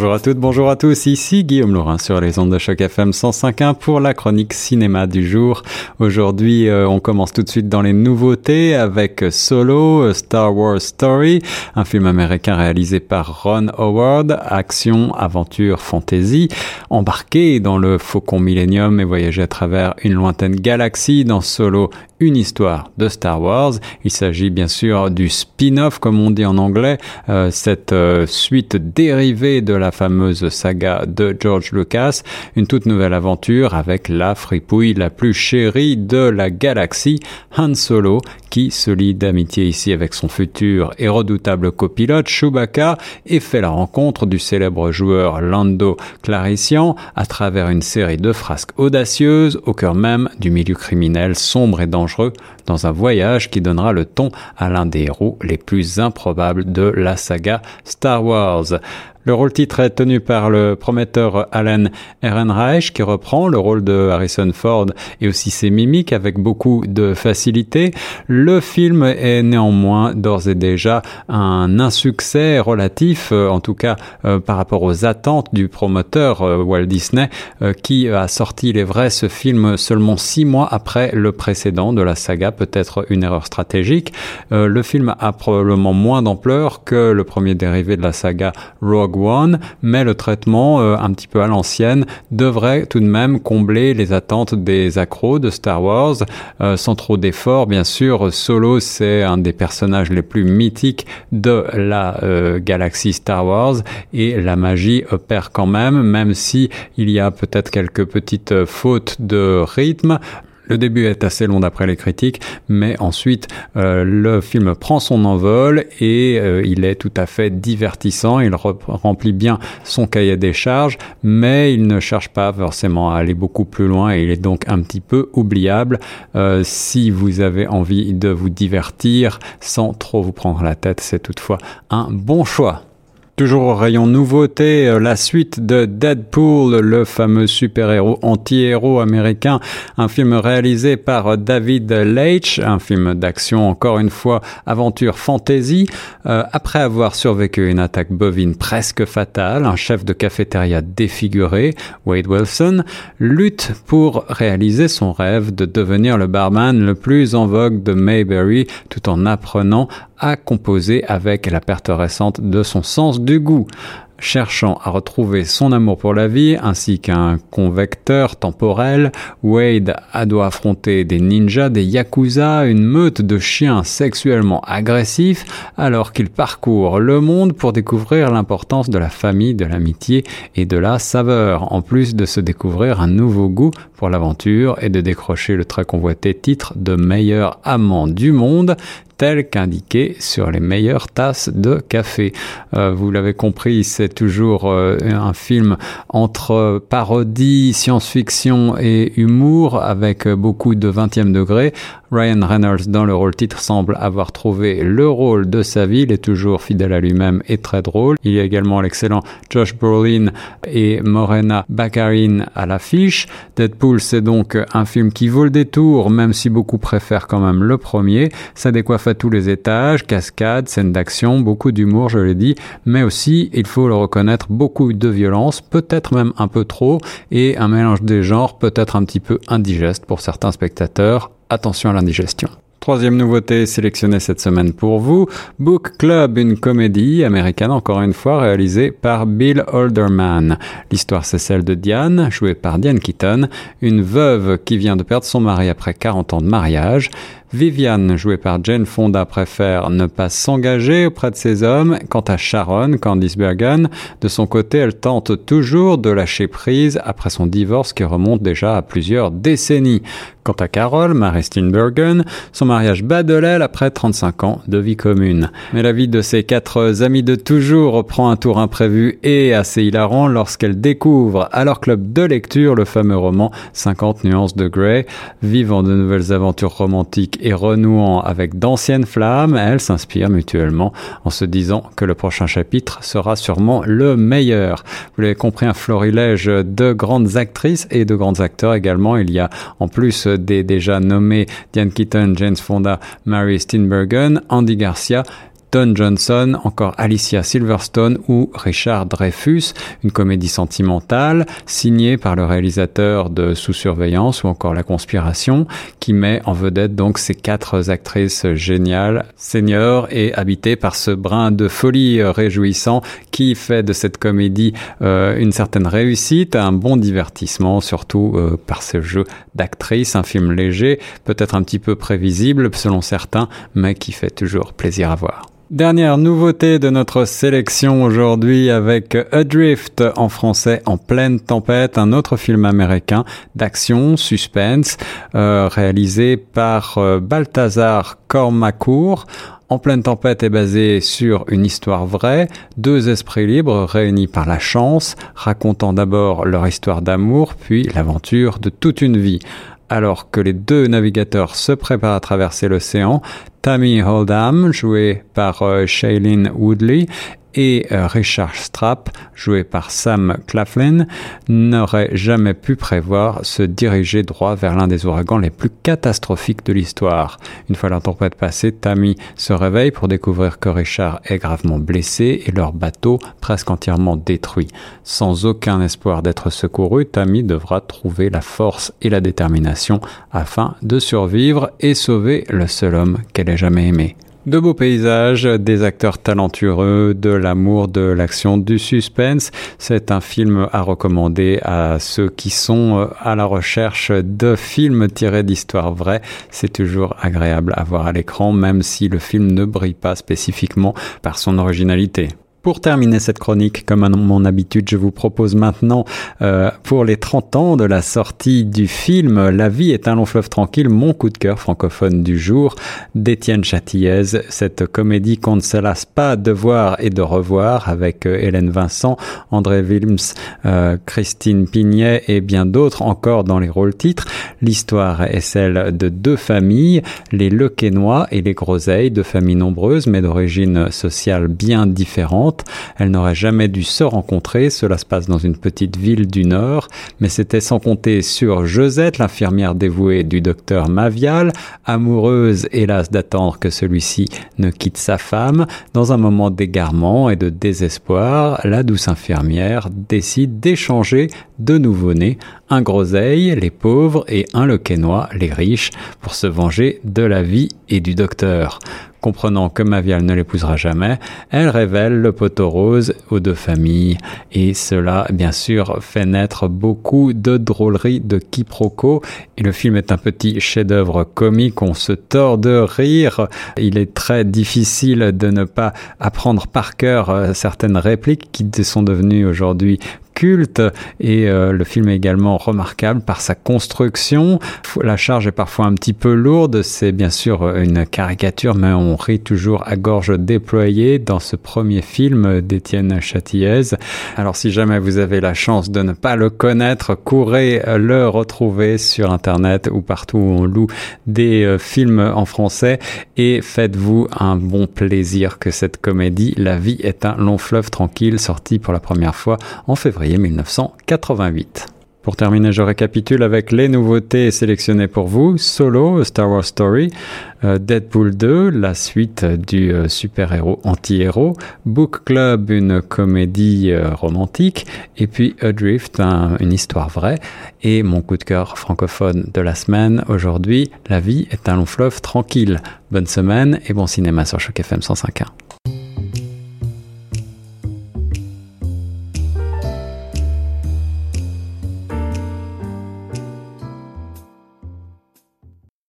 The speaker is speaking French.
Bonjour à toutes, bonjour à tous. Ici Guillaume Laurin sur les ondes de choc FM 105.1 pour la chronique cinéma du jour. Aujourd'hui, euh, on commence tout de suite dans les nouveautés avec Solo, Star Wars Story, un film américain réalisé par Ron Howard, action, aventure, fantasy, embarqué dans le Faucon Millennium et voyager à travers une lointaine galaxie dans Solo une histoire de Star Wars. Il s'agit bien sûr du spin-off, comme on dit en anglais, euh, cette euh, suite dérivée de la fameuse saga de George Lucas, une toute nouvelle aventure avec la fripouille la plus chérie de la galaxie, Han Solo, qui se lie d'amitié ici avec son futur et redoutable copilote Chewbacca et fait la rencontre du célèbre joueur Lando Clarician à travers une série de frasques audacieuses au cœur même du milieu criminel sombre et dangereux dans un voyage qui donnera le ton à l'un des héros les plus improbables de la saga Star Wars. Le rôle titre est tenu par le prometteur Alan Ehrenreich qui reprend le rôle de Harrison Ford et aussi ses mimiques avec beaucoup de facilité. Le film est néanmoins d'ores et déjà un insuccès relatif, euh, en tout cas euh, par rapport aux attentes du promoteur euh, Walt Disney qui a sorti, les vrais ce film seulement six mois après le précédent de la saga, peut-être une erreur stratégique. le film a probablement moins d'ampleur que le premier dérivé de la saga Rogue Mais le traitement euh, un petit peu à l'ancienne devrait tout de même combler les attentes des accros de Star Wars, euh, sans trop d'efforts. Bien sûr, Solo, c'est un des personnages les plus mythiques de la euh, galaxie Star Wars, et la magie opère quand même, même si il y a peut-être quelques petites fautes de rythme. Le début est assez long d'après les critiques, mais ensuite euh, le film prend son envol et euh, il est tout à fait divertissant. Il remplit bien son cahier des charges, mais il ne cherche pas forcément à aller beaucoup plus loin et il est donc un petit peu oubliable. Euh, si vous avez envie de vous divertir sans trop vous prendre la tête, c'est toutefois un bon choix. Toujours au rayon nouveauté, euh, la suite de Deadpool, le fameux super-héros anti-héros américain, un film réalisé par David Leitch, un film d'action encore une fois, aventure fantasy. Euh, après avoir survécu une attaque bovine presque fatale, un chef de cafétéria défiguré, Wade Wilson, lutte pour réaliser son rêve de devenir le barman le plus en vogue de Mayberry tout en apprenant à composer avec la perte récente de son sens du goût. Cherchant à retrouver son amour pour la vie ainsi qu'un convecteur temporel, Wade a doit affronter des ninjas, des yakuza, une meute de chiens sexuellement agressifs alors qu'il parcourt le monde pour découvrir l'importance de la famille, de l'amitié et de la saveur, en plus de se découvrir un nouveau goût pour l'aventure et de décrocher le très convoité titre de meilleur amant du monde, tel qu'indiqué sur les meilleures tasses de café. Euh, vous l'avez compris, c'est toujours euh, un film entre parodie, science-fiction et humour avec beaucoup de 20e degré. Ryan Reynolds dans le rôle titre semble avoir trouvé le rôle de sa vie, il est toujours fidèle à lui-même et très drôle. Il y a également l'excellent Josh Brolin et Morena Baccarin à l'affiche. Deadpool c'est donc un film qui vaut le détour, même si beaucoup préfèrent quand même le premier. Ça décoiffe à tous les étages, cascades, scènes d'action, beaucoup d'humour je l'ai dit, mais aussi, il faut le reconnaître, beaucoup de violence, peut-être même un peu trop, et un mélange des genres peut-être un petit peu indigeste pour certains spectateurs attention à l'indigestion. Troisième nouveauté sélectionnée cette semaine pour vous, Book Club, une comédie américaine encore une fois réalisée par Bill Alderman. L'histoire c'est celle de Diane, jouée par Diane Keaton, une veuve qui vient de perdre son mari après 40 ans de mariage. Viviane, jouée par Jane Fonda, préfère ne pas s'engager auprès de ses hommes. Quant à Sharon, Candice Bergen, de son côté, elle tente toujours de lâcher prise après son divorce qui remonte déjà à plusieurs décennies. Quant à Carol, Mary Steenbergen, son mariage bat de l'aile après 35 ans de vie commune. Mais la vie de ses quatre amis de toujours reprend un tour imprévu et assez hilarant lorsqu'elle découvre à leur club de lecture le fameux roman 50 nuances de Grey. Vivant de nouvelles aventures romantiques et renouant avec d'anciennes flammes, elles s'inspirent mutuellement en se disant que le prochain chapitre sera sûrement le meilleur. Vous l'avez compris, un florilège de grandes actrices et de grands acteurs également. Il y a en plus des déjà nommés Diane Keaton, James Fonda, Mary Steenburgen, Andy Garcia, Don Johnson, encore Alicia Silverstone ou Richard Dreyfus, une comédie sentimentale signée par le réalisateur de Sous surveillance ou encore La conspiration, qui met en vedette donc ces quatre actrices géniales, seniors et habitées par ce brin de folie réjouissant qui fait de cette comédie euh, une certaine réussite, un bon divertissement, surtout euh, par ce jeu d'actrice, un film léger, peut-être un petit peu prévisible selon certains, mais qui fait toujours plaisir à voir. Dernière nouveauté de notre sélection aujourd'hui avec Adrift en français en pleine tempête, un autre film américain d'action, suspense, euh, réalisé par euh, Balthazar Cormacourt. En pleine tempête est basé sur une histoire vraie, deux esprits libres réunis par la chance, racontant d'abord leur histoire d'amour, puis l'aventure de toute une vie alors que les deux navigateurs se préparent à traverser l'océan, Tammy Holdham, joué par euh, Shailene Woodley, et euh, Richard Strapp, joué par Sam Claflin, n'aurait jamais pu prévoir se diriger droit vers l'un des ouragans les plus catastrophiques de l'histoire. Une fois la tempête passée, Tammy se réveille pour découvrir que Richard est gravement blessé et leur bateau presque entièrement détruit. Sans aucun espoir d'être secouru, Tammy devra trouver la force et la détermination afin de survivre et sauver le seul homme qu'elle jamais aimé. De beaux paysages, des acteurs talentueux, de l'amour, de l'action, du suspense. C'est un film à recommander à ceux qui sont euh, à la recherche de films tirés d'histoires vraies. C'est toujours agréable à voir à l'écran, même si le film ne brille pas spécifiquement par son originalité. Pour terminer cette chronique, comme à mon habitude, je vous propose maintenant, euh, pour les 30 ans de la sortie du film La vie est un long fleuve tranquille, mon coup de cœur francophone du jour, d'Étienne Châtillez, cette comédie qu'on ne se lasse pas de voir et de revoir avec euh, Hélène Vincent, André Wilms, euh, Christine Pignet et bien d'autres encore dans les rôles titres. L'histoire est celle de deux familles, les Lequenois et les Groseilles, deux familles nombreuses mais d'origine sociale bien différente elle n'aurait jamais dû se rencontrer, cela se passe dans une petite ville du Nord, mais c'était sans compter sur Josette, l'infirmière dévouée du docteur Mavial, amoureuse hélas d'attendre que celui-ci ne quitte sa femme. Dans un moment d'égarement et de désespoir, la douce infirmière décide d'échanger deux nouveau-nés, un groseille, les pauvres, et un lequenois, les riches, pour se venger de la vie et du docteur. Comprenant que Mavial ne l'épousera jamais, elle révèle le poteau rose aux deux familles. Et cela, bien sûr, fait naître beaucoup de drôleries de quiproquos. Et le film est un petit chef-d'œuvre comique, on se tord de rire. Il est très difficile de ne pas apprendre par cœur euh, certaines répliques qui sont devenues aujourd'hui et euh, le film est également remarquable par sa construction. La charge est parfois un petit peu lourde, c'est bien sûr une caricature mais on rit toujours à gorge déployée dans ce premier film d'Étienne Châtillez. Alors si jamais vous avez la chance de ne pas le connaître, courez le retrouver sur internet ou partout où on loue des euh, films en français et faites-vous un bon plaisir que cette comédie La vie est un long fleuve tranquille sorti pour la première fois en février 1988. Pour terminer, je récapitule avec les nouveautés sélectionnées pour vous. Solo, Star Wars Story, euh, Deadpool 2, la suite du euh, super-héros anti-héros, Book Club, une comédie euh, romantique, et puis Adrift, une histoire vraie, et mon coup de cœur francophone de la semaine, aujourd'hui, La vie est un long fleuve tranquille. Bonne semaine et bon cinéma sur Choc FM 105.1.